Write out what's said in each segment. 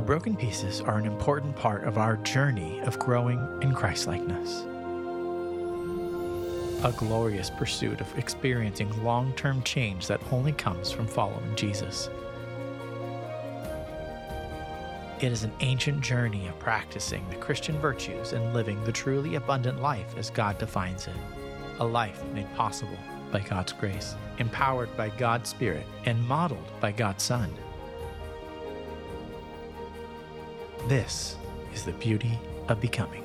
Our broken pieces are an important part of our journey of growing in Christlikeness. A glorious pursuit of experiencing long term change that only comes from following Jesus. It is an ancient journey of practicing the Christian virtues and living the truly abundant life as God defines it. A life made possible by God's grace, empowered by God's Spirit, and modeled by God's Son. This is the beauty of becoming.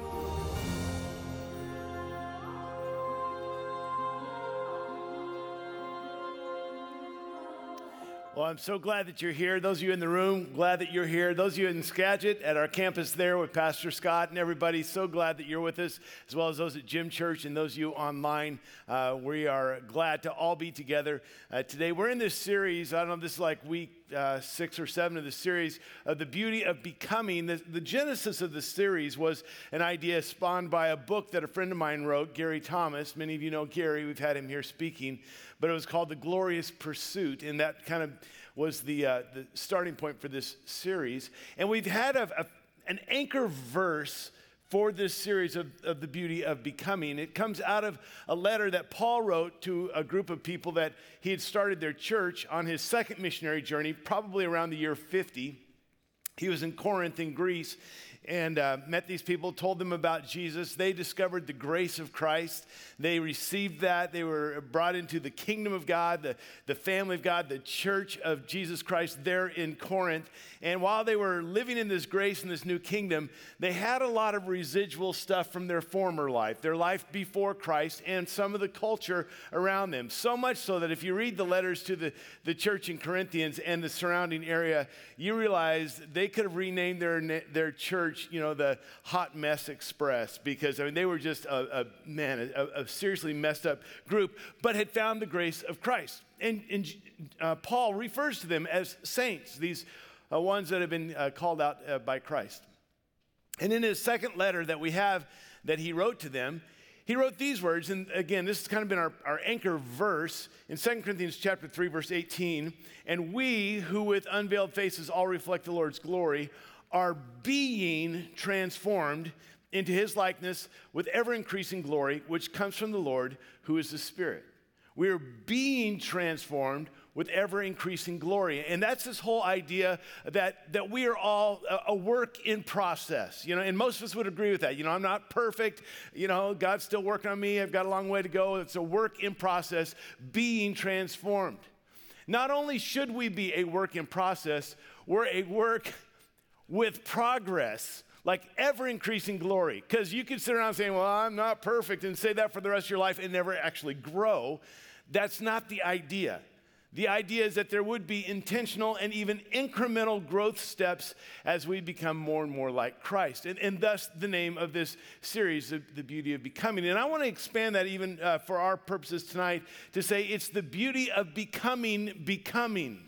Well, I'm so glad that you're here. Those of you in the room, glad that you're here. Those of you in Skagit at our campus there with Pastor Scott and everybody, so glad that you're with us, as well as those at Jim Church and those of you online. Uh, we are glad to all be together uh, today. We're in this series, I don't know, this is like week uh, six or seven of the series of the beauty of becoming. The, the genesis of the series was an idea spawned by a book that a friend of mine wrote, Gary Thomas. Many of you know Gary, we've had him here speaking but it was called The Glorious Pursuit. And that kind of was the, uh, the starting point for this series. And we've had a, a, an anchor verse for this series of, of the beauty of becoming. It comes out of a letter that Paul wrote to a group of people that he had started their church on his second missionary journey, probably around the year 50. He was in Corinth in Greece and uh, met these people, told them about Jesus. They discovered the grace of Christ. They received that. They were brought into the kingdom of God, the, the family of God, the church of Jesus Christ there in Corinth. And while they were living in this grace in this new kingdom, they had a lot of residual stuff from their former life, their life before Christ, and some of the culture around them. So much so that if you read the letters to the, the church in Corinthians and the surrounding area, you realize they could have renamed their, their church, you know, the Hot Mess Express, because, I mean, they were just a, a man, a, a seriously messed up group, but had found the grace of Christ. And, and uh, Paul refers to them as saints, these uh, ones that have been uh, called out uh, by Christ. And in his second letter that we have that he wrote to them, he wrote these words, and again, this has kind of been our, our anchor verse in 2 Corinthians chapter 3, verse 18. And we who with unveiled faces all reflect the Lord's glory are being transformed into his likeness with ever increasing glory, which comes from the Lord, who is the Spirit. We are being transformed with ever increasing glory. And that's this whole idea that, that we are all a, a, work in process, you know, and most of us would agree with that. You know, I'm not perfect, you know, God's still working on me, I've got a long way to go. It's a work in process, being transformed. Not only should we be a work in process, we're a work with progress like ever increasing glory. Because you can sit around saying, Well, I'm not perfect, and say that for the rest of your life and never actually grow. That's not the idea. The idea is that there would be intentional and even incremental growth steps as we become more and more like Christ. And, and thus, the name of this series, The, the Beauty of Becoming. And I want to expand that even uh, for our purposes tonight to say it's the beauty of becoming, becoming.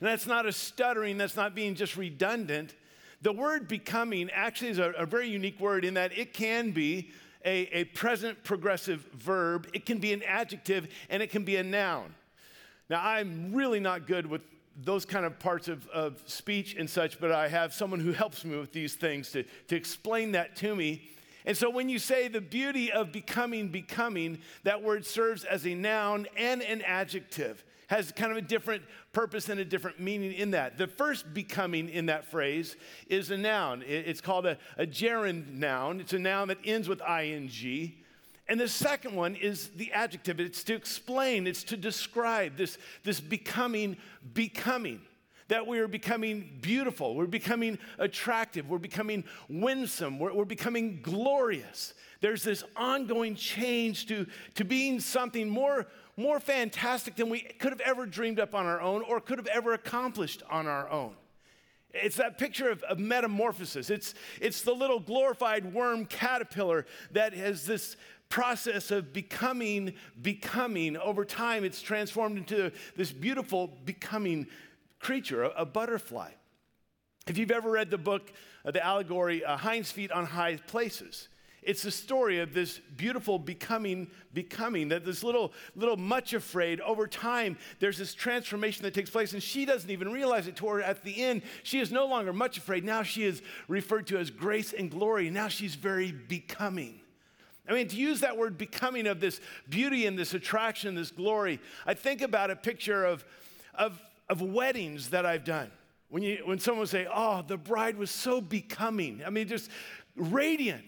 And that's not a stuttering, that's not being just redundant. The word becoming actually is a, a very unique word in that it can be a, a present progressive verb, it can be an adjective, and it can be a noun. Now, I'm really not good with those kind of parts of, of speech and such, but I have someone who helps me with these things to, to explain that to me. And so when you say the beauty of becoming, becoming, that word serves as a noun and an adjective, has kind of a different purpose and a different meaning in that. The first becoming in that phrase is a noun. It's called a, a gerund noun. It's a noun that ends with ing. And the second one is the adjective. It's to explain, it's to describe this, this becoming, becoming. That we are becoming beautiful, we're becoming attractive, we're becoming winsome, we're, we're becoming glorious. There's this ongoing change to, to being something more, more fantastic than we could have ever dreamed up on our own or could have ever accomplished on our own. It's that picture of, of, metamorphosis. It's, it's the little glorified worm caterpillar that has this process of becoming, becoming. Over time, it's transformed into this beautiful becoming creature, a, a butterfly. If you've ever read the book, uh, the allegory, uh, Hind's Feet on High Places, It's the story of this beautiful becoming, becoming, that this little, little much afraid, over time, there's this transformation that takes place, and she doesn't even realize it toward at the end. She is no longer much afraid. Now she is referred to as grace and glory. Now she's very becoming. I mean, to use that word becoming of this beauty and this attraction, this glory, I think about a picture of, of, of weddings that I've done. When, you, when someone say, oh, the bride was so becoming, I mean, just radiant.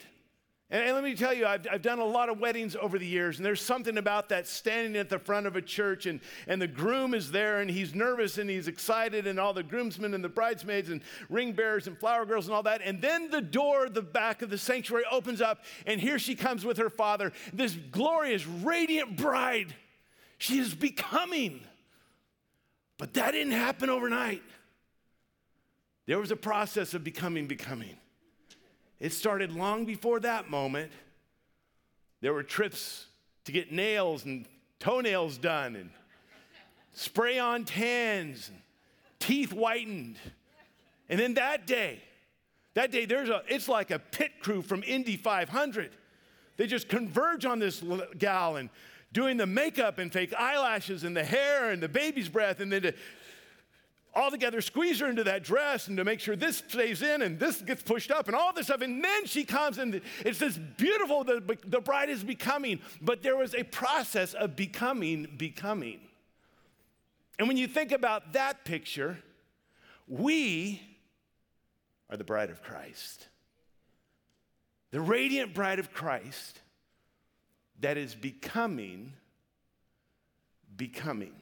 And, and, let me tell you, I've, I've done a lot of weddings over the years, and there's something about that standing at the front of a church, and, and the groom is there, and he's nervous and he's excited, and all the groomsmen and the bridesmaids and ring bearers and flower girls and all that. And then the door, the back of the sanctuary opens up, and here she comes with her father, this glorious, radiant bride. She is becoming. But that didn't happen overnight. There was a process of becoming, becoming. It started long before that moment. There were trips to get nails and toenails done and spray on tans, and teeth whitened. And then that day, that day, there's a, it's like a pit crew from Indy 500. They just converge on this gal and doing the makeup and fake eyelashes and the hair and the baby's breath and then to all together squeeze her into that dress and to make sure this stays in and this gets pushed up and all this stuff. And then she comes and it's this beautiful, the, the bride is becoming. But there was a process of becoming, becoming. And when you think about that picture, we are the bride of Christ. The radiant bride of Christ that is becoming, becoming.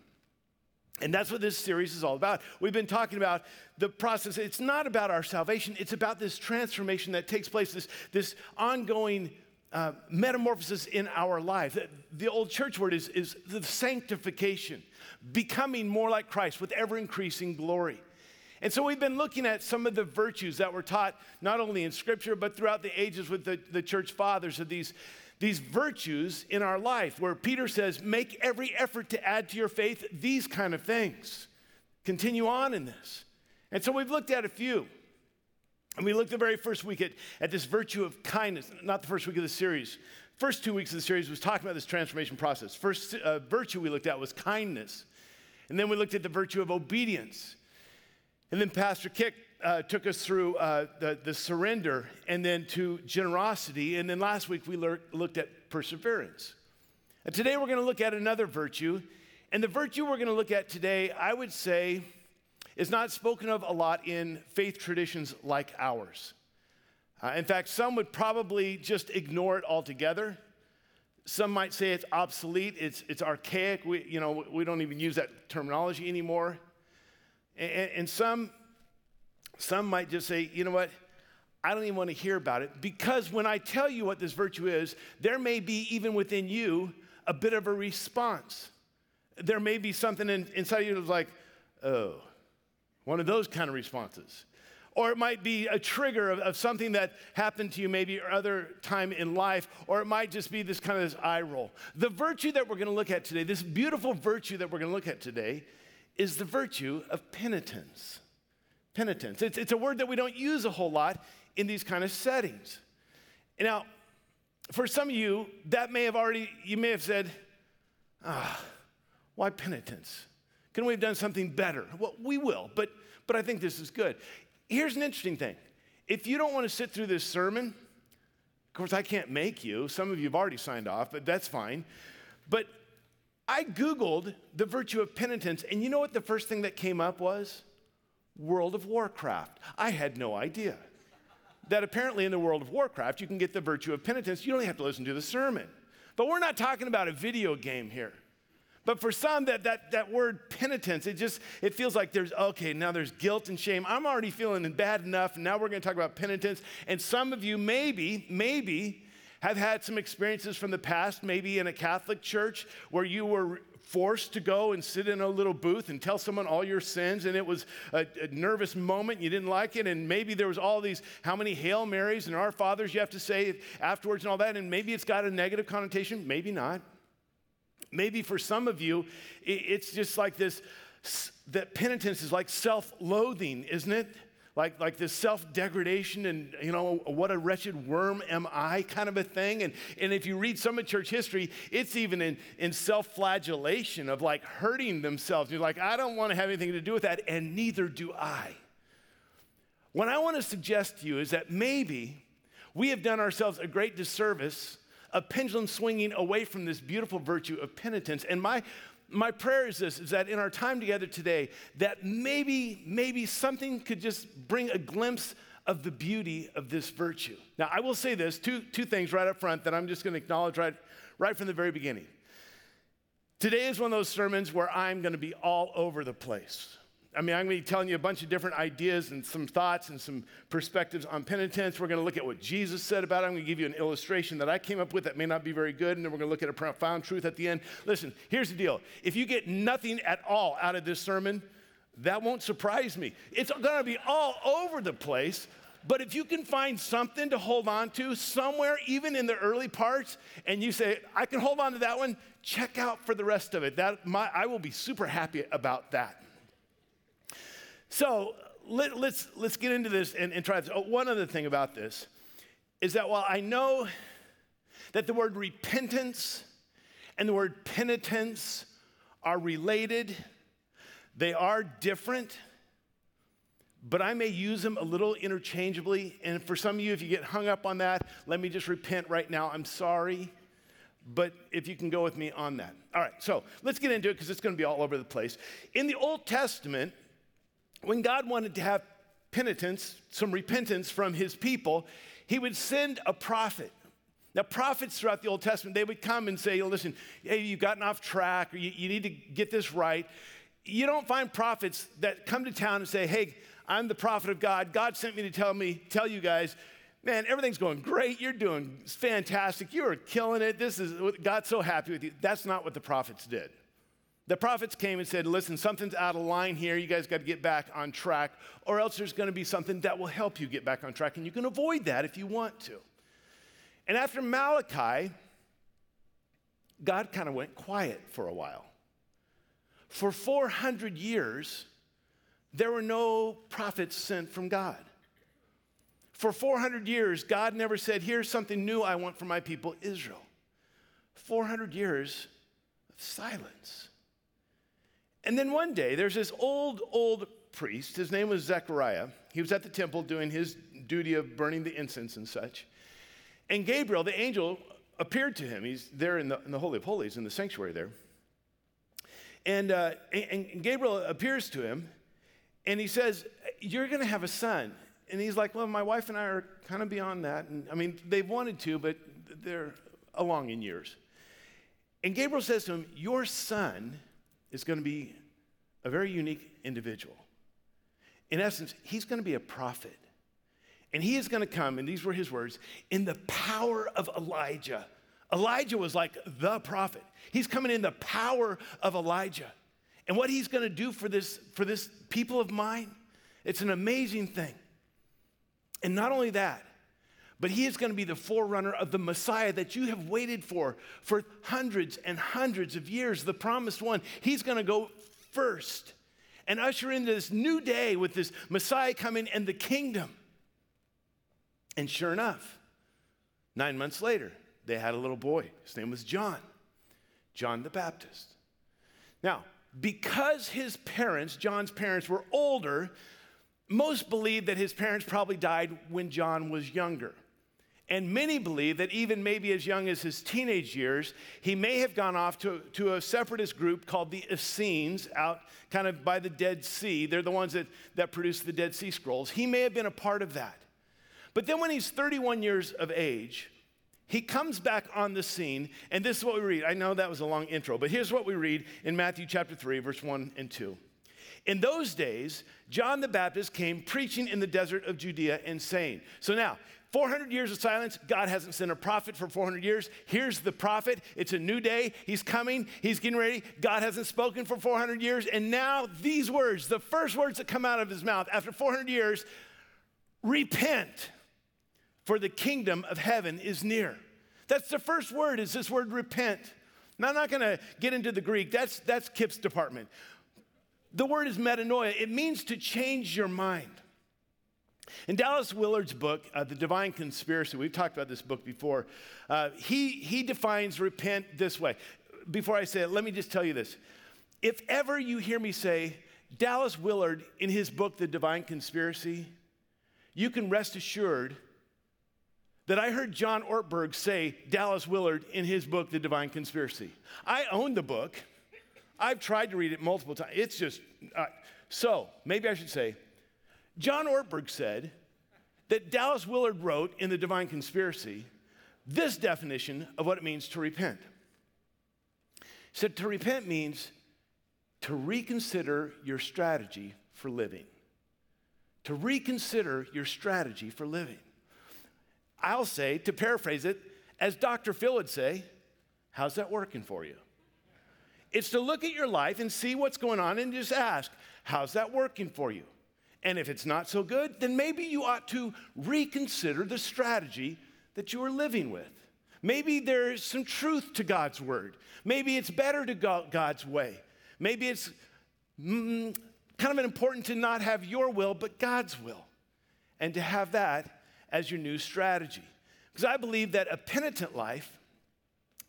And that's what this series is all about. We've been talking about the process. It's not about our salvation, it's about this transformation that takes place, this, this ongoing uh, metamorphosis in our life. The, old church word is, is the sanctification, becoming more like Christ with ever increasing glory. And so we've been looking at some of the virtues that were taught not only in Scripture, but throughout the ages with the, the church fathers of these these virtues in our life, where Peter says, make every effort to add to your faith these kind of things. Continue on in this. And so we've looked at a few. And we looked the very first week at, at this virtue of kindness, not the first week of the series. First two weeks of the series was talking about this transformation process. First uh, virtue we looked at was kindness. And then we looked at the virtue of obedience. And then Pastor Kip uh, took us through uh, the, the surrender and then to generosity. And then last week we lear- looked at perseverance. And today we're going to look at another virtue. And the virtue we're going to look at today, I would say, is not spoken of a lot in faith traditions like ours. Uh, in fact, some would probably just ignore it altogether. Some might say it's obsolete, it's, it's archaic. We, you know, we don't even use that terminology anymore. And, and some some might just say, you know what? I don't even want to hear about it because when I tell you what this virtue is, there may be even within you a bit of a response. There may be something in, inside of you that's like, oh, one of those kind of responses. Or it might be a trigger of, of, something that happened to you maybe other time in life, or it might just be this kind of this eye roll. The virtue that we're going to look at today, this beautiful virtue that we're going to look at today, is the virtue of penitence penitence. It's, it's a word that we don't use a whole lot in these kind of settings. Now, for some of you, that may have already, you may have said, ah, why penitence? Couldn't we have done something better? Well, we will, but, but I think this is good. Here's an interesting thing. If you don't want to sit through this sermon, of course, I can't make you. Some of you have already signed off, but that's fine. But I Googled the virtue of penitence, and you know what the first thing that came up was? World of Warcraft. I had no idea that apparently in the World of Warcraft you can get the virtue of penitence. You don't have to listen to the sermon. But we're not talking about a video game here. But for some, that, that, that word penitence, it just, it feels like there's, okay, now there's guilt and shame. I'm already feeling bad enough, now we're gonna talk about penitence. And some of you maybe, maybe, have had some experiences from the past, maybe in a Catholic church, where you were forced to go and sit in a little booth and tell someone all your sins, and it was a, a, nervous moment, you didn't like it, and maybe there was all these how many Hail Marys and Our Fathers you have to say afterwards and all that, and maybe it's got a negative connotation, maybe not. Maybe for some of you, it's just like this that penitence is like self loathing, isn't it? Like, like this self-degradation and you know what a wretched worm am i kind of a thing. And, and if you read some of church history it's even in, in self-flagellation of like hurting themselves. You're like i don't want to have anything to do with that and neither do i. What i want to suggest to you is that maybe we have done ourselves a great disservice a pendulum swinging away from this beautiful virtue of penitence. And my my prayer is this is that in our time together today that maybe maybe something could just bring a glimpse of the beauty of this virtue. Now i will say this two, two things right up front that i'm just going to acknowledge right, right from the very beginning. Today is one of those sermons where i'm going to be all over the place I mean, I'm going to be telling you a bunch of different ideas and some thoughts and some perspectives on penitence. We're going to look at what Jesus said about it. I'm going to give you an illustration that I came up with that may not be very good, and then we're going to look at a profound truth at the end. Listen, here's the deal if you get nothing at all out of this sermon, that won't surprise me. It's going to be all over the place. But if you can find something to hold on to somewhere, even in the early parts, and you say, I can hold on to that one, check out for the rest of it. That, my, I will be super happy about that. So let, us let's, let's get into this and, and try this. Oh, one other thing about this is that while I know that the word repentance and the word penitence are related, they are different, but I may use them a little interchangeably. And for some of you, if you get hung up on that, let me just repent right now. I'm sorry. But if you can go with me on that. All right, so let's get into it because it's going to be all over the place. In the Old Testament, when God wanted to have penitence, some repentance from his people, he would send a prophet. Now, prophets throughout the Old Testament, they would come and say, listen, hey, you've gotten off track, or you, you need to get this right. You don't find prophets that come to town and say, hey, I'm the prophet of God. God sent me to tell me, tell you guys, man, everything's going great. You're doing fantastic. You are killing it. This is God's so happy with you. That's not what the prophets did. The prophets came and said, Listen, something's out of line here. You guys got to get back on track, or else there's going to be something that will help you get back on track. And you can avoid that if you want to. And after Malachi, God kind of went quiet for a while. For 400 years, there were no prophets sent from God. For 400 years, God never said, Here's something new I want for my people, Israel. 400 years of silence. And then one day, there's this old, old priest. His name was Zechariah. He was at the temple doing his duty of burning the incense and such. And Gabriel, the angel, appeared to him. He's there in the, in the Holy of Holies, in the sanctuary there. And, uh, and Gabriel appears to him, and he says, You're going to have a son. And he's like, Well, my wife and I are kind of beyond that. And I mean, they've wanted to, but they're along in years. And Gabriel says to him, Your son is going to be a very unique individual. In essence, he's going to be a prophet. And he is going to come, and these were his words, in the power of Elijah. Elijah was like the prophet. He's coming in the power of Elijah. And what he's going to do for this, for this people of mine, it's an amazing thing. And not only that, but he is going to be the forerunner of the Messiah that you have waited for for hundreds and hundreds of years, the promised one. He's going to go first and usher into this new day with this Messiah coming and the kingdom. And sure enough, nine months later, they had a little boy. His name was John, John the Baptist. Now, because his parents, John's parents, were older, most believe that his parents probably died when John was younger. And many believe that even maybe as young as his teenage years, he may have gone off to, to a separatist group called the Essenes out kind of by the Dead Sea. They're the ones that, that produce the Dead Sea Scrolls. He may have been a part of that. But then when he's 31 years of age, he comes back on the scene, and this is what we read. I know that was a long intro, but here's what we read in Matthew chapter 3, verse 1 and 2. In those days, John the Baptist came preaching in the desert of Judea and saying, So now, 400 years of silence. God hasn't sent a prophet for 400 years. Here's the prophet. It's a new day. He's coming. He's getting ready. God hasn't spoken for 400 years. And now these words, the first words that come out of his mouth after 400 years repent, for the kingdom of heaven is near. That's the first word, is this word repent. Now, I'm not going to get into the Greek. That's, that's Kip's department. The word is metanoia. It means to change your mind. In Dallas Willard's book, uh, The Divine Conspiracy, we've talked about this book before, uh, he, he defines repent this way. Before I say it, let me just tell you this. If ever you hear me say, Dallas Willard, in his book, The Divine Conspiracy, you can rest assured that I heard John Ortberg say Dallas Willard in his book, The Divine Conspiracy. I own the book. I've tried to read it multiple times. It's just, uh, so maybe I should say, John Ortberg said that Dallas Willard wrote in The Divine Conspiracy this definition of what it means to repent. He said, to repent means to reconsider your strategy for living. To reconsider your strategy for living. I'll say, to paraphrase it, as Dr. Phil would say, how's that working for you? It's to look at your life and see what's going on and just ask, how's that working for you? And if it's not so good, then maybe you ought to reconsider the strategy that you are living with. Maybe there's some truth to God's word. Maybe it's better to go God's way. Maybe it's mm, kind of important to not have your will, but God's will, and to have that as your new strategy. Because I believe that a penitent life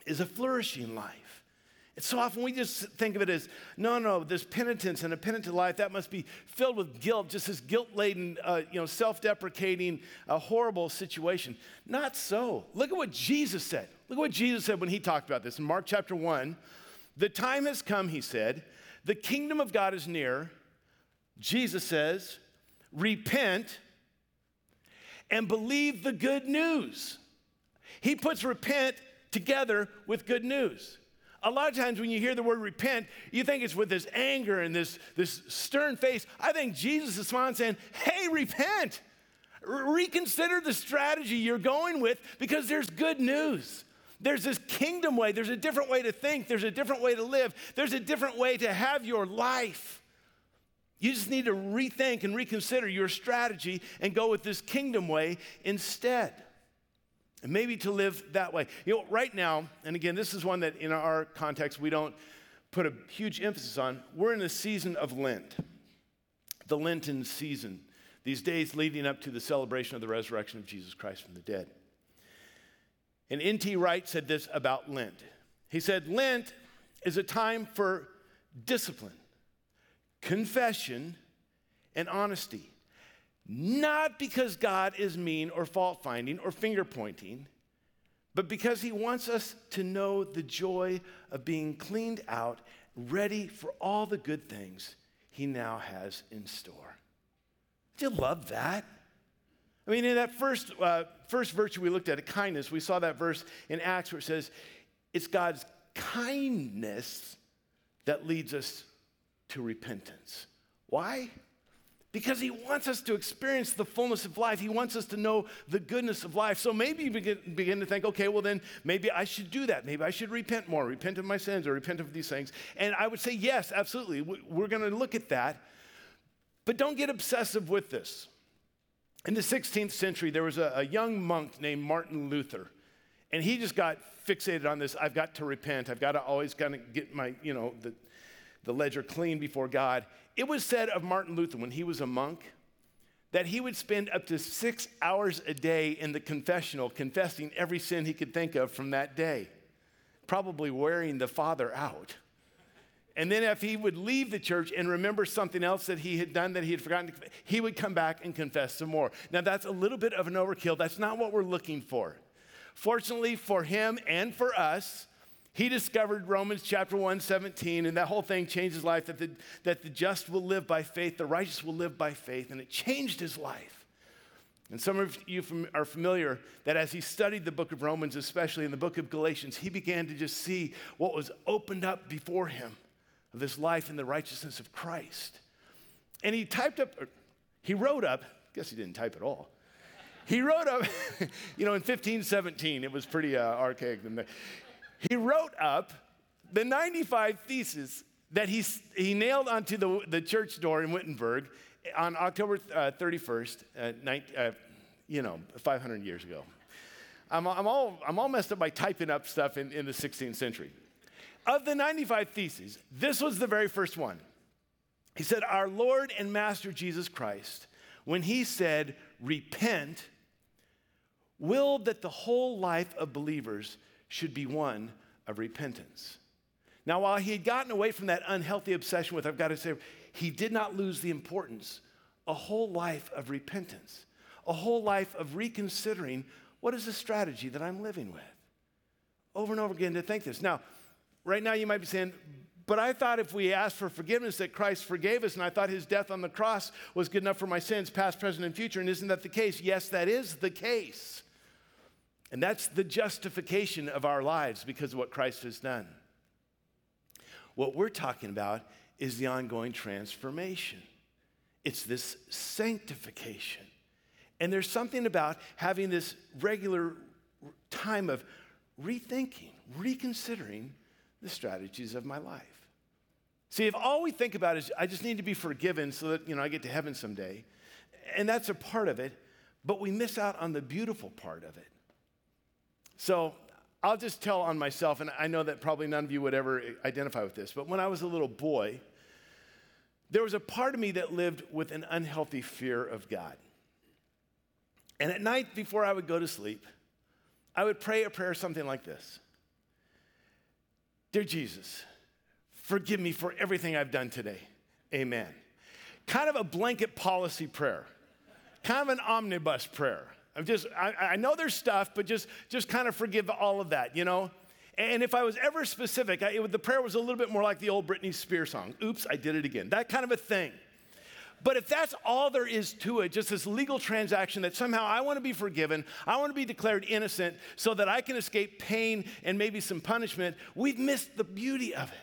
is a flourishing life. So often we just think of it as no, no, this penitence and a penitent life that must be filled with guilt, just this guilt-laden, uh, you know, self-deprecating, a horrible situation. Not so. Look at what Jesus said. Look at what Jesus said when he talked about this in Mark chapter one. The time has come, he said. The kingdom of God is near. Jesus says, repent and believe the good news. He puts repent together with good news. A lot of times when you hear the word repent, you think it's with this anger and this, this stern face. I think Jesus is smiling saying, hey, repent. reconsider the strategy you're going with because there's good news. There's this kingdom way. There's a different way to think. There's a different way to live. There's a different way to have your life. You just need to rethink and reconsider your strategy and go with this kingdom way instead and maybe to live that way. You know, right now, and again, this is one that in our context we don't put a huge emphasis on, we're in the season of Lent, the Lenten season, these days leading up to the celebration of the resurrection of Jesus Christ from the dead. And N.T. Wright said this about Lent. He said, Lent is a time for discipline, confession, and honesty. Not because God is mean or fault finding or finger pointing, but because He wants us to know the joy of being cleaned out, ready for all the good things He now has in store. Do you love that? I mean, in that first, uh, first virtue we looked at, kindness, we saw that verse in Acts where it says, it's God's kindness that leads us to repentance. Why? Because he wants us to experience the fullness of life. He wants us to know the goodness of life. So maybe you begin, begin, to think, okay, well, then maybe I should do that. Maybe I should repent more, repent of my sins, or repent of these things. And I would say, yes, absolutely. We're going to look at that. But don't get obsessive with this. In the 16th century, there was a, a young monk named Martin Luther. And he just got fixated on this I've got to repent. I've got to always kind of get my, you know, the, the ledger clean before God. It was said of Martin Luther when he was a monk that he would spend up to six hours a day in the confessional confessing every sin he could think of from that day, probably wearing the Father out. And then, if he would leave the church and remember something else that he had done that he had forgotten, he would come back and confess some more. Now, that's a little bit of an overkill. That's not what we're looking for. Fortunately for him and for us, he discovered Romans chapter 1, 17, and that whole thing changed his life that the, that the just will live by faith, the righteous will live by faith, and it changed his life. And some of you are familiar that as he studied the book of Romans, especially in the book of Galatians, he began to just see what was opened up before him of this life in the righteousness of Christ. And he typed up, he wrote up, I guess he didn't type at all. He wrote up, you know, in 1517, it was pretty uh, archaic. He wrote up the 95 theses that he, he nailed onto the, the church door in Wittenberg on October uh, 31st, uh, 19, uh, you know, 500 years ago. I'm, I'm, all, I'm all messed up by typing up stuff in, in the 16th century. Of the 95 theses, this was the very first one. He said, Our Lord and Master Jesus Christ when he said, Repent, willed that the whole life of believers should be one of repentance. Now, while he had gotten away from that unhealthy obsession with, I've got to say, he did not lose the importance. A whole life of repentance, a whole life of reconsidering what is the strategy that I'm living with? Over and over again to think this. Now, right now you might be saying, but I thought if we asked for forgiveness that Christ forgave us, and I thought his death on the cross was good enough for my sins, past, present, and future. And isn't that the case? Yes, that is the case. And that's the justification of our lives because of what Christ has done. What we're talking about is the ongoing transformation, it's this sanctification. And there's something about having this regular time of rethinking, reconsidering the strategies of my life. See, if all we think about is I just need to be forgiven so that, you know, I get to heaven someday, and that's a part of it, but we miss out on the beautiful part of it. So I'll just tell on myself, and I know that probably none of you would ever identify with this, but when I was a little boy, there was a part of me that lived with an unhealthy fear of God. And at night before I would go to sleep, I would pray a prayer something like this Dear Jesus, forgive me for everything I've done today. Amen. Kind of a blanket policy prayer, kind of an omnibus prayer. I'm just, I, I know there's stuff, but just, just kind of forgive all of that, you know? And if I was ever specific, I, it, the prayer was a little bit more like the old Britney Spears song Oops, I did it again. That kind of a thing. But if that's all there is to it, just this legal transaction that somehow I want to be forgiven, I want to be declared innocent so that I can escape pain and maybe some punishment, we've missed the beauty of it.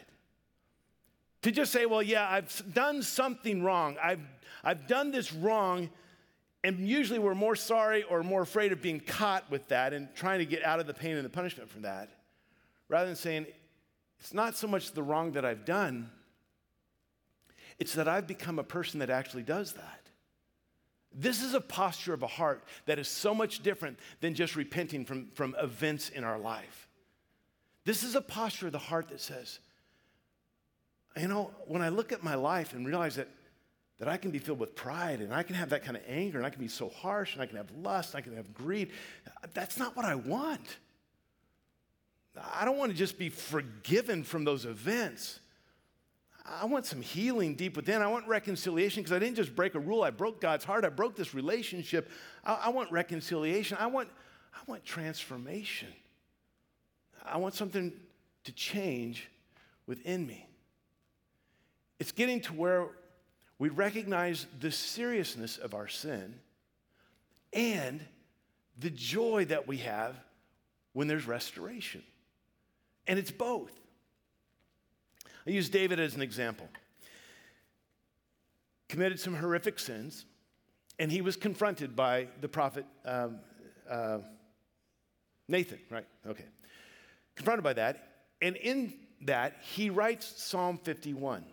To just say, well, yeah, I've done something wrong. I've, I've done this wrong. And usually we're more sorry or more afraid of being caught with that and trying to get out of the pain and the punishment from that, rather than saying, it's not so much the wrong that I've done, it's that I've become a person that actually does that. This is a posture of a heart that is so much different than just repenting from, from events in our life. This is a posture of the heart that says, you know, when I look at my life and realize that, that I can be filled with pride and I can have that kind of anger and I can be so harsh and I can have lust I can have greed, that's not what I want. I don't want to just be forgiven from those events. I want some healing deep within. I want reconciliation because I didn't just break a rule. I broke God's heart. I broke this relationship. I, I, want reconciliation. I want, I want transformation. I want something to change within me. It's getting to where we recognize the seriousness of our sin and the joy that we have when there's restoration. And it's both. I use David as an example. Committed some horrific sins, and he was confronted by the prophet um, uh, Nathan, right? Okay. Confronted by that, and in that, he writes Psalm 51.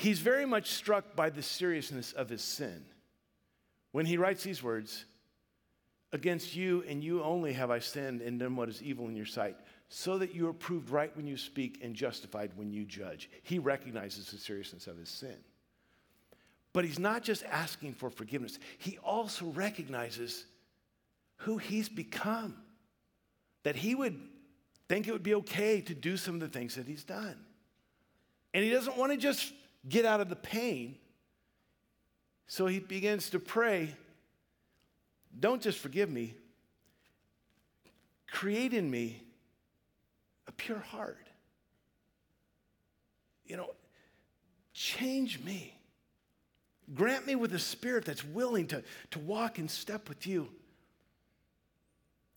He's very much struck by the seriousness of his sin when he writes these words Against you and you only have I sinned and done what is evil in your sight so that you are proved right when you speak and justified when you judge. He recognizes the seriousness of his sin. But he's not just asking for forgiveness, he also recognizes who he's become. That he would think it would be okay to do some of the things that he's done. And he doesn't want to just get out of the pain. So he begins to pray don't just forgive me, create in me a pure heart. You know, change me. Grant me with a spirit that's willing to, to walk in step with you.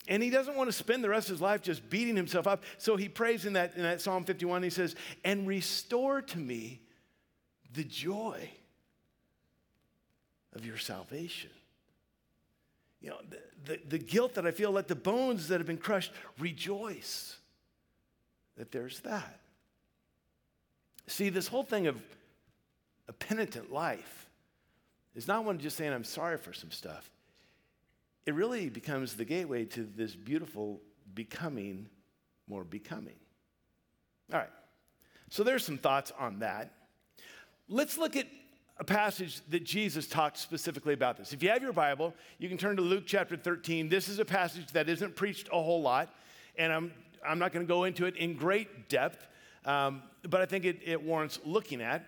And he doesn't want to spend the rest of his life just beating himself up. So he prays in that, in that Psalm 51, he says, And restore to me the joy of your salvation. You know, the, the, the guilt that I feel, let the bones that have been crushed rejoice that there's that. See, this whole thing of a penitent life is not one just saying, I'm sorry for some stuff. It really becomes the gateway to this beautiful becoming more becoming. All right, so there's some thoughts on that. Let's look at a passage that Jesus talked specifically about this. If you have your Bible, you can turn to Luke chapter 13. This is a passage that isn't preached a whole lot, and I'm, I'm not going to go into it in great depth, um, but I think it, it warrants looking at.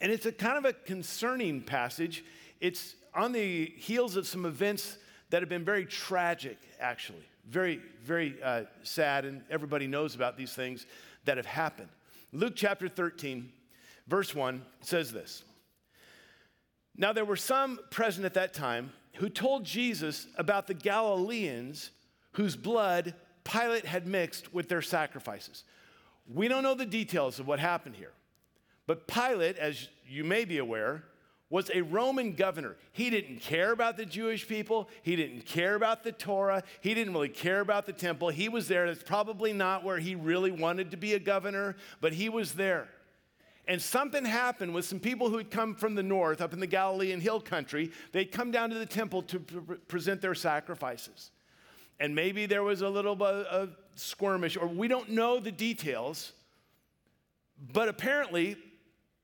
And it's a kind of a concerning passage. It's on the heels of some events that have been very tragic, actually. Very, very uh, sad, and everybody knows about these things that have happened. Luke chapter 13, verse 1 says this Now there were some present at that time who told Jesus about the Galileans whose blood Pilate had mixed with their sacrifices. We don't know the details of what happened here, but Pilate, as you may be aware, was a Roman governor. He didn't care about the Jewish people. He didn't care about the Torah. He didn't really care about the temple. He was there. That's probably not where he really wanted to be a governor, but he was there. And something happened with some people who had come from the north, up in the Galilean hill country. They'd come down to the temple to pre- present their sacrifices. And maybe there was a little bit of skirmish, or we don't know the details. But apparently,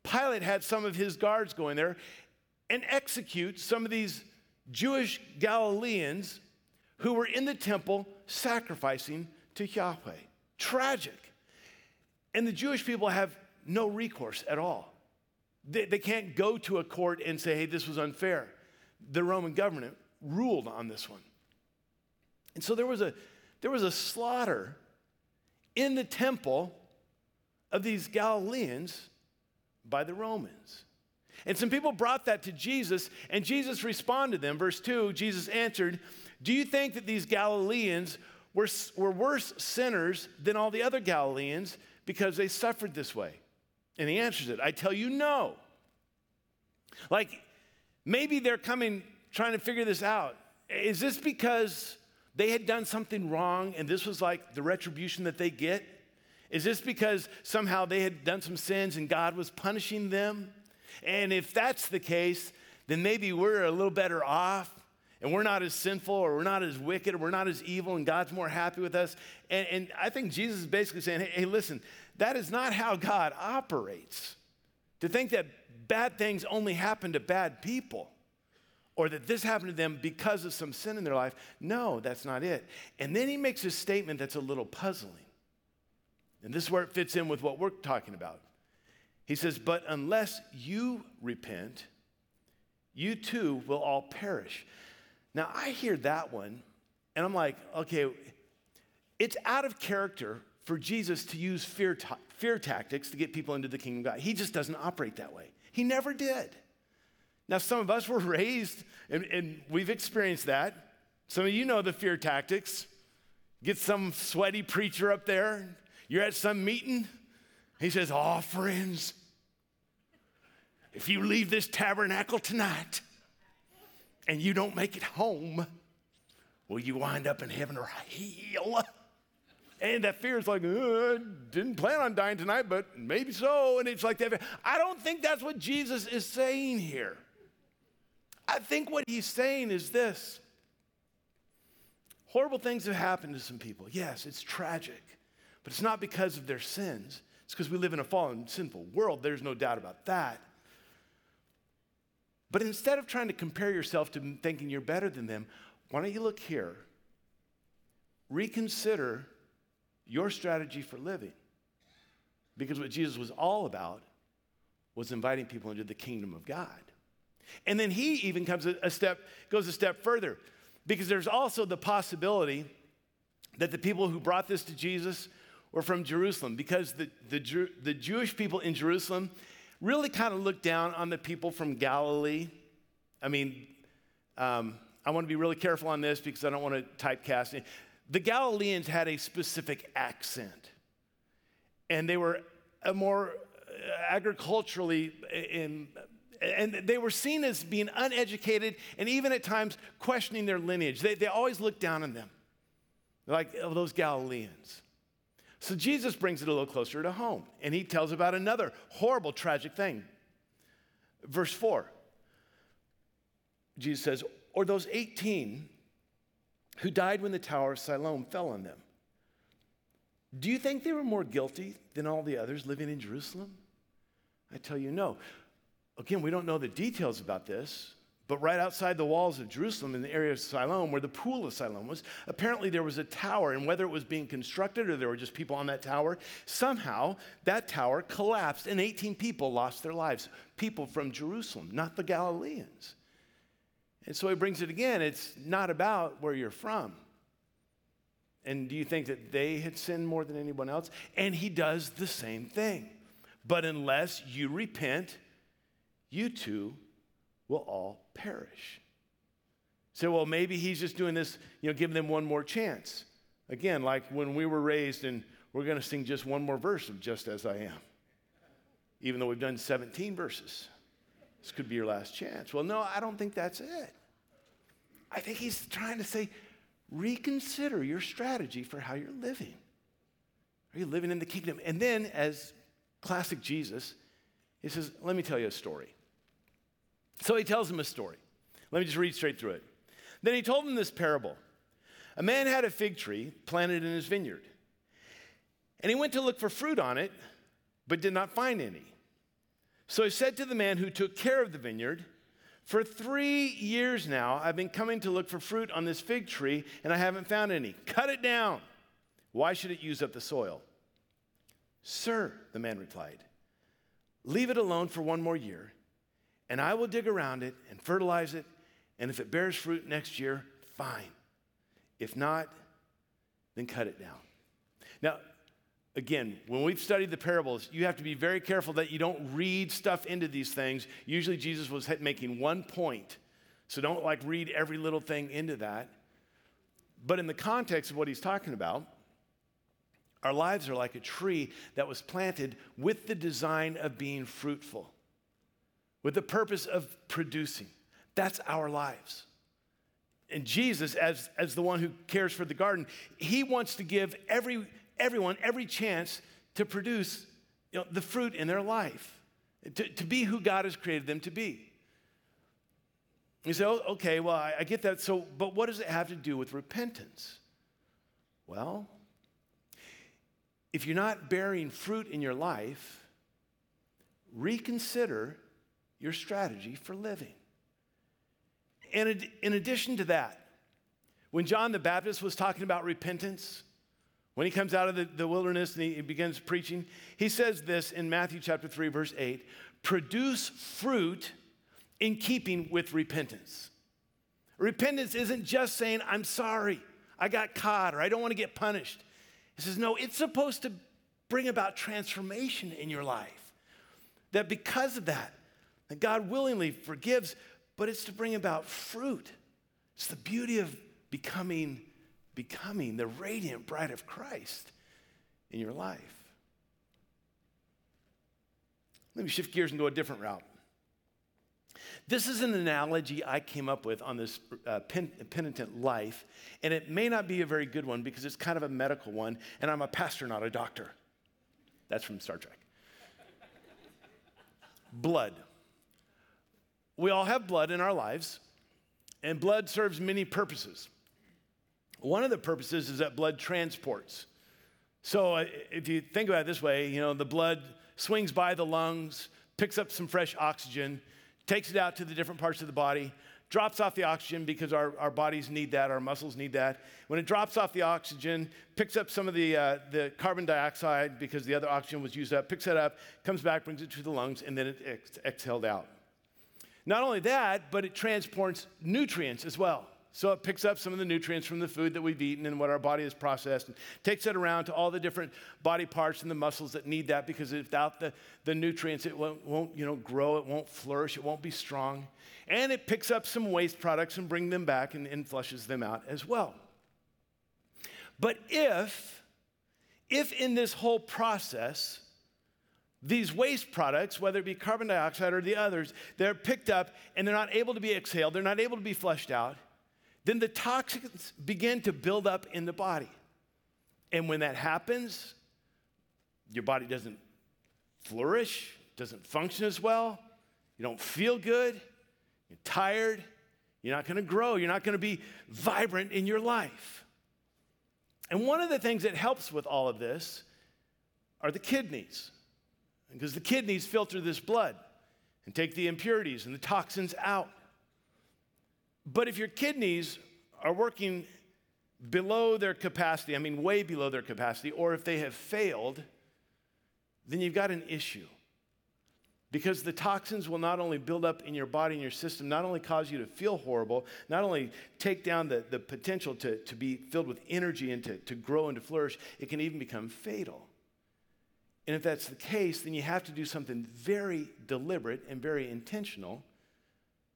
Pilate had some of his guards going there and execute some of these Jewish Galileans who were in the temple sacrificing to Yahweh. Tragic. And the Jewish people have no recourse at all. They, they can't go to a court and say, hey, this was unfair. The Roman government ruled on this one. And so there was a, there was a slaughter in the temple of these Galileans by the Romans. And some people brought that to Jesus, and Jesus responded to them. Verse 2 Jesus answered, Do you think that these Galileans were, were worse sinners than all the other Galileans because they suffered this way? And he answers it I tell you, no. Like, maybe they're coming trying to figure this out. Is this because they had done something wrong and this was like the retribution that they get? Is this because somehow they had done some sins and God was punishing them? And if that's the case, then maybe we're a little better off and we're not as sinful or we're not as wicked or we're not as evil and God's more happy with us. And, and I think Jesus is basically saying, hey, hey, listen, that is not how God operates. To think that bad things only happen to bad people or that this happened to them because of some sin in their life, no, that's not it. And then he makes a statement that's a little puzzling. And this is where it fits in with what we're talking about. He says, But unless you repent, you too will all perish. Now, I hear that one, and I'm like, okay, it's out of character for Jesus to use fear, fear tactics to get people into the kingdom of God. He just doesn't operate that way. He never did. Now, some of us were raised, and, and we've experienced that. Some of you know the fear tactics. Get some sweaty preacher up there, you're at some meeting. He says, Oh, friends, if you leave this tabernacle tonight and you don't make it home, will you wind up in heaven or hell? And that fear is like, uh, didn't plan on dying tonight, but maybe so. And it's like that. I don't think that's what Jesus is saying here. I think what he's saying is this horrible things have happened to some people. Yes, it's tragic. But it's not because of their sins. It's because we live in a fallen, sinful world. There's no doubt about that. But instead of trying to compare yourself to thinking you're better than them, why don't you look here? Reconsider your strategy for living. Because what Jesus was all about was inviting people into the kingdom of God. And then he even comes a step, goes a step further, because there's also the possibility that the people who brought this to Jesus were from Jerusalem because the, the, the Jewish people in Jerusalem really kind of looked down on the people from Galilee. I mean, um, I want to be really careful on this because I don't want to typecast. The Galileans had a specific accent, and they were a more uh, agriculturally in, and they were seen as being uneducated and even at times questioning their lineage. They, they always looked down on them, like oh, those Galileans. So Jesus brings it a little closer to home, and he tells about another horrible, tragic thing. Verse 4 Jesus says, Or those 18 who died when the Tower of Siloam fell on them. Do you think they were more guilty than all the others living in Jerusalem? I tell you, no. again, we don't know the details about this, but right outside the walls of Jerusalem, in the area of Siloam, where the pool of Siloam was, apparently there was a tower. And whether it was being constructed or there were just people on that tower, somehow that tower collapsed and 18 people lost their lives. People from Jerusalem, not the Galileans. And so he brings it again. It's not about where you're from. And do you think that they had sinned more than anyone else? And he does the same thing. But unless you repent, you too will all perish. So, well, maybe he's just doing this, you know, giving them one more chance. Again, like when we were raised and we're going to sing just one more verse of Just As I Am, even though we've done 17 verses. This could be your last chance. Well, no, I don't think that's it. I think he's trying to say, reconsider your strategy for how you're living. Are you living in the kingdom? And then, as classic Jesus, he says, Let me tell you a story. So he tells him a story. Let me just read straight through it. Then he told him this parable A man had a fig tree planted in his vineyard, and he went to look for fruit on it, but did not find any. So he said to the man who took care of the vineyard, For three years now, I've been coming to look for fruit on this fig tree, and I haven't found any. Cut it down. Why should it use up the soil? Sir, the man replied, leave it alone for one more year and I will dig around it and fertilize it. And if it bears fruit next year, fine. If not, then cut it down. Now, again, when we've studied the parables, you have to be very careful that you don't read stuff into these things. Usually, Jesus was making one point. So don't like read every little thing into that. But in the context of what he's talking about, our lives are like a tree that was planted with the design of being fruitful with the purpose of producing. That's our lives. And Jesus, as, as the one who cares for the garden, he wants to give every, everyone every chance to produce you know, the fruit in their life, to, to be who God has created them to be. You say, oh, okay, well, I, I get that. So, but what does it have to do with repentance? Well, if you're not bearing fruit in your life, reconsider your strategy for living. And in addition to that, when John the Baptist was talking about repentance, when he comes out of the, the wilderness and he, he begins preaching, he says this in Matthew chapter 3, verse 8 produce fruit in keeping with repentance. Repentance isn't just saying, I'm sorry, I got caught, or I don't want to get punished. He says, no, it's supposed to bring about transformation in your life. That because of that, and God willingly forgives, but it's to bring about fruit. It's the beauty of becoming, becoming the radiant bride of Christ in your life. Let me shift gears and go a different route. This is an analogy I came up with on this uh, pen, penitent life, and it may not be a very good one because it's kind of a medical one, and I'm a pastor, not a doctor. That's from Star Trek. Blood. We all have blood in our lives, and blood serves many purposes. One of the purposes is that blood transports. So uh, if you think about it this way, you know, the blood swings by the lungs, picks up some fresh oxygen, takes it out to the different parts of the body, drops off the oxygen because our, our bodies need that, our muscles need that. When it drops off the oxygen, picks up some of the, uh, the carbon dioxide because the other oxygen was used up, picks it up, comes back, brings it to the lungs, and then it ex- exhaled out. Not only that, but it transports nutrients as well. So it picks up some of the nutrients from the food that we've eaten and what our body has processed and takes it around to all the different body parts and the muscles that need that because without the, the nutrients, it won't, won't you know, grow, it won't flourish, it won't be strong. And it picks up some waste products and brings them back and, and flushes them out as well. But if, if in this whole process, these waste products, whether it be carbon dioxide or the others, they're picked up and they're not able to be exhaled, they're not able to be flushed out, then the toxins begin to build up in the body. And when that happens, your body doesn't flourish, doesn't function as well, you don't feel good, you're tired, you're not gonna grow, you're not gonna be vibrant in your life. And one of the things that helps with all of this are the kidneys because the kidneys filter this blood. and take the impurities and the toxins out. But if your kidneys are working below their capacity, I mean, way below their capacity, or if they have failed, then you've got an issue. Because the toxins will not only build up in your body and your system, not only cause you to feel horrible, not only take down the, the potential to, to be filled with energy and to, to grow and to flourish, it can even become fatal. And if that's the case, then you have to do something very deliberate and very intentional.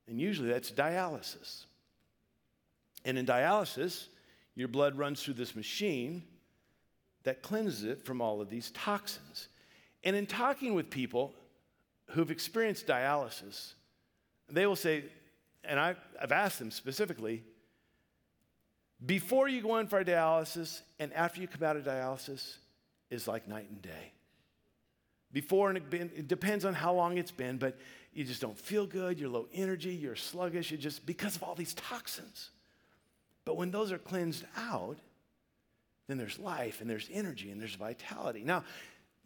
And usually that's dialysis. And in dialysis, your blood runs through this machine that cleanses it from all of these toxins. And in talking with people, who've experienced dialysis, they will say, and I, have asked them specifically, before you go in for dialysis and after you come out of dialysis is like night and day. Before, and it, been, it depends on how long it's been, but you just don't feel good, you're low energy, you're sluggish, you just because of all these toxins. But when those are cleansed out, then there's life and there's energy and there's vitality. Now,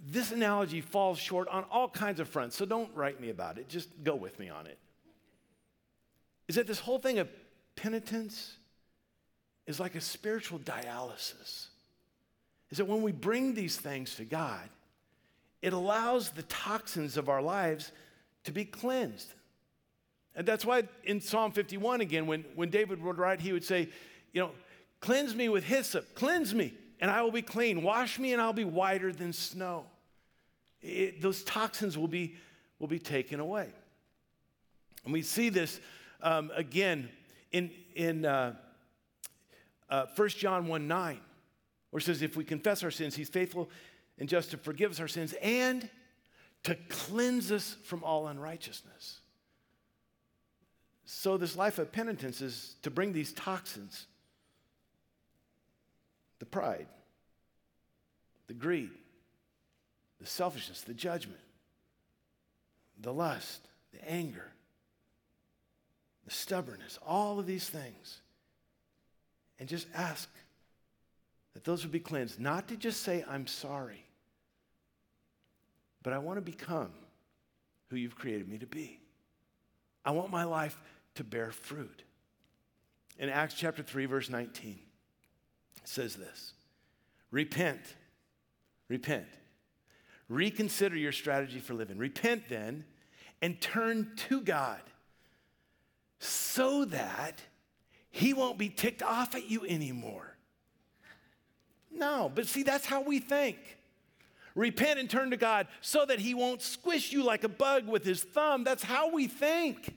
this analogy falls short on all kinds of fronts, so don't write me about it. Just go with me on it. Is that this whole thing of penitence is like a spiritual dialysis. Is that when we bring these things to God, it allows the toxins of our lives to be cleansed. And that's why in Psalm 51, again, when, when David would write, he would say, You know, cleanse me with hyssop, cleanse me and I will be clean. Wash me, and I'll be whiter than snow. It, those toxins will be, will be taken away. And we see this um, again in, in uh, uh, 1 John 1 9, where it says, If we confess our sins, he's faithful and just to forgive us our sins and to cleanse us from all unrighteousness. So, this life of penitence is to bring these toxins the pride, the greed, the selfishness, the judgment, the lust, the anger, the stubbornness, all of these things. And just ask that those would be cleansed. Not to just say, I'm sorry, but I want to become who you've created me to be. I want my life to bear fruit. In Acts chapter 3, verse 19 says this Repent, repent, reconsider your strategy for living. Repent then and turn to God so that He won't be ticked off at you anymore. No, but see, that's how we think. Repent and turn to God so that He won't squish you like a bug with His thumb. That's how we think.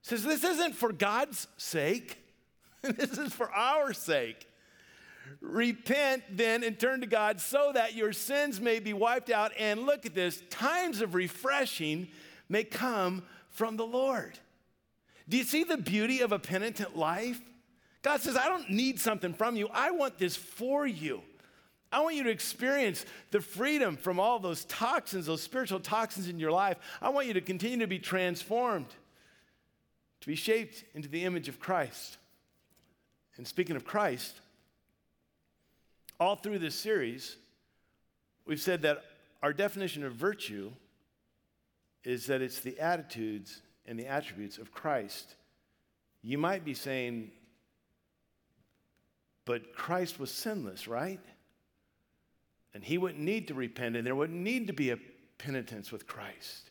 says this isn't for God's sake, this is for our sake. Repent then and turn to God so that your sins may be wiped out. And look at this times of refreshing may come from the Lord. Do you see the beauty of a penitent life? God says, I don't need something from you. I want this for you. I want you to experience the freedom from all those toxins, those spiritual toxins in your life. I want you to continue to be transformed, to be shaped into the image of Christ. And speaking of Christ, all through this series, we've said that our definition of virtue is that it's the attitudes and the attributes of Christ. You might be saying, but Christ was sinless, right? And he wouldn't need to repent, and there wouldn't need to be a penitence with Christ.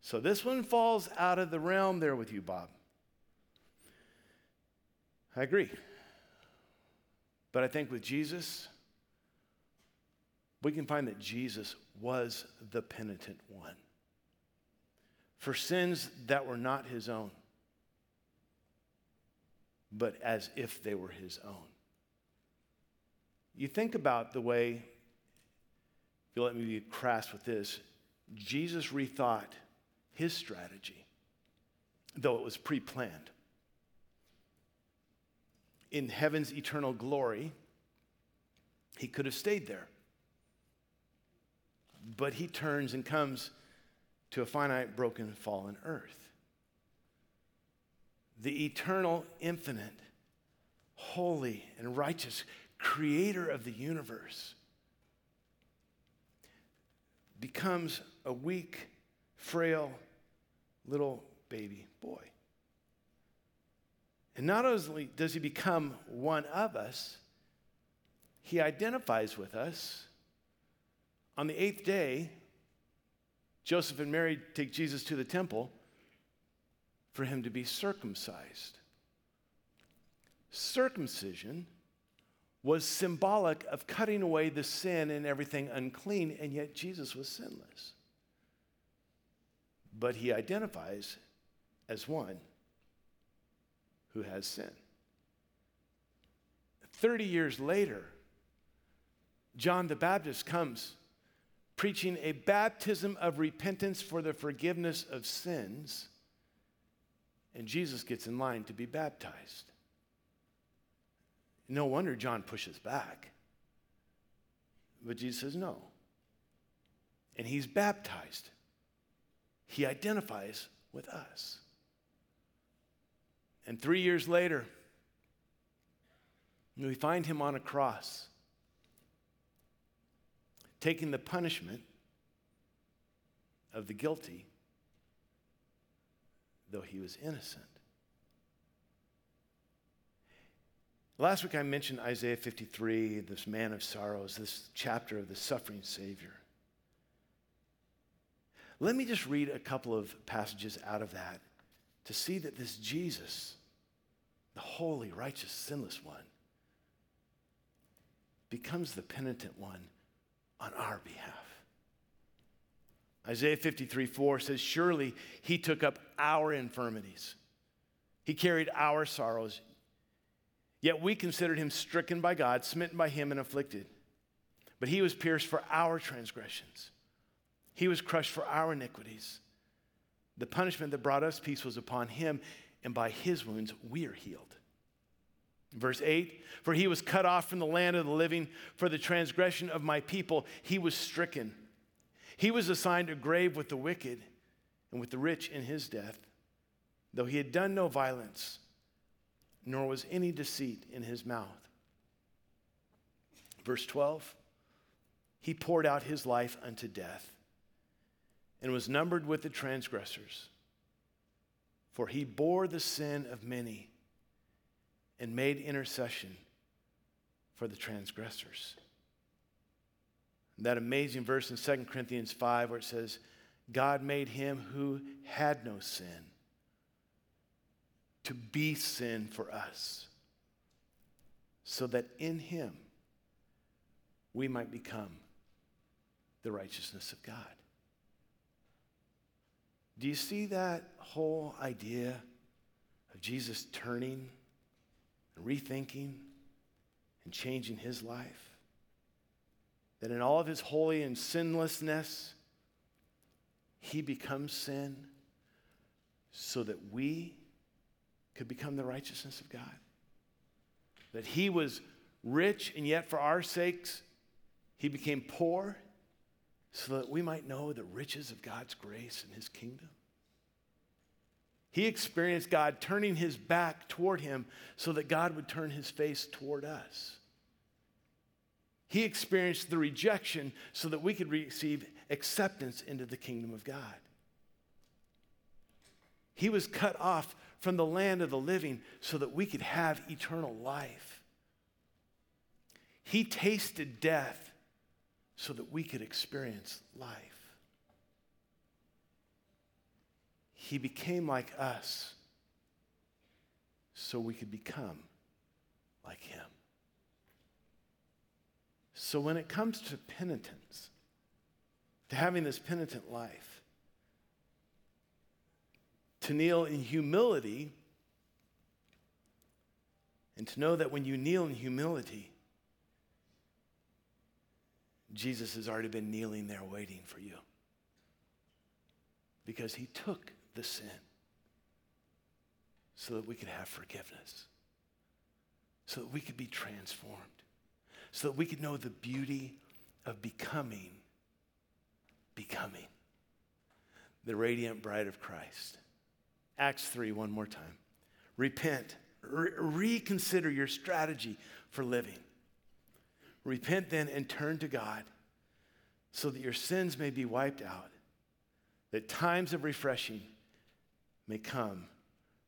So this one falls out of the realm there with you, Bob. I agree. But I think with Jesus, we can find that Jesus was the penitent one for sins that were not his own, but as if they were his own. You think about the way, if you let me be crass with this, Jesus rethought his strategy, though it was pre planned in heaven's eternal glory, he could have stayed there. But he turns and comes to a finite, broken, fallen earth. The eternal, infinite, holy, and righteous creator of the universe becomes a weak, frail little baby boy. And not only does he become one of us, he identifies with us. On the eighth day, Joseph and Mary take Jesus to the temple for him to be circumcised. Circumcision was symbolic of cutting away the sin and everything unclean, and yet Jesus was sinless. But he identifies as one who has sin. 30 years later, John the Baptist comes preaching a baptism of repentance for the forgiveness of sins, and Jesus gets in line to be baptized. No wonder John pushes back. But Jesus says no. And he's baptized. He identifies with us. And three years later, we find him on a cross, taking the punishment of the guilty, though he was innocent. Last week I mentioned Isaiah 53, this man of sorrows, this chapter of the suffering Savior. Let me just read a couple of passages out of that to see that this Jesus, the holy, righteous, sinless one, becomes the penitent one on our behalf. Isaiah 53 4 says, Surely he took up our infirmities, he carried our sorrows. Yet we considered him stricken by God, smitten by him, and afflicted. But he was pierced for our transgressions, he was crushed for our iniquities. The punishment that brought us peace was upon him, and by his wounds we are healed. Verse 8 For he was cut off from the land of the living, for the transgression of my people, he was stricken. He was assigned a grave with the wicked and with the rich in his death, though he had done no violence nor was any deceit in his mouth. Verse 12 He poured out his life unto death and was numbered with the transgressors. For he bore the sin of many and made intercession for the transgressors. That amazing verse in 2 Corinthians 5 where it says, God made him who had no sin to be sin for us, so that in him we might become the righteousness of God. Do you see that whole idea of Jesus turning and rethinking and changing his life? That in all of his holy and sinlessness, he becomes sin so that we could become the righteousness of God. That he was rich, and yet for our sakes, he became poor so that we might know the riches of God's grace and his kingdom. He experienced God turning his back toward him so that God would turn his face toward us. He experienced the rejection so that we could receive acceptance into the kingdom of God. He was cut off from the land of the living so that we could have eternal life. He tasted death so that we could experience life. He became like us so we could become like him. So when it comes to penitence, to having this penitent life, to kneel in humility and to know that when you kneel in humility, Jesus has already been kneeling there waiting for you because he took the sin so that we could have forgiveness, so that we could be transformed, so that we could know the beauty of becoming, becoming the radiant bride of Christ. Acts 3, one more time. Repent, Re- reconsider your strategy for living. Repent then and turn to God so that your sins may be wiped out, that times of refreshing may come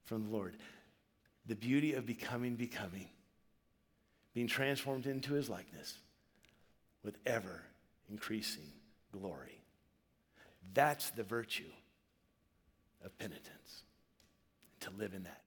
from the Lord. The beauty of becoming, becoming, being transformed into his likeness with ever increasing glory. That's the virtue of penitence, to live in that.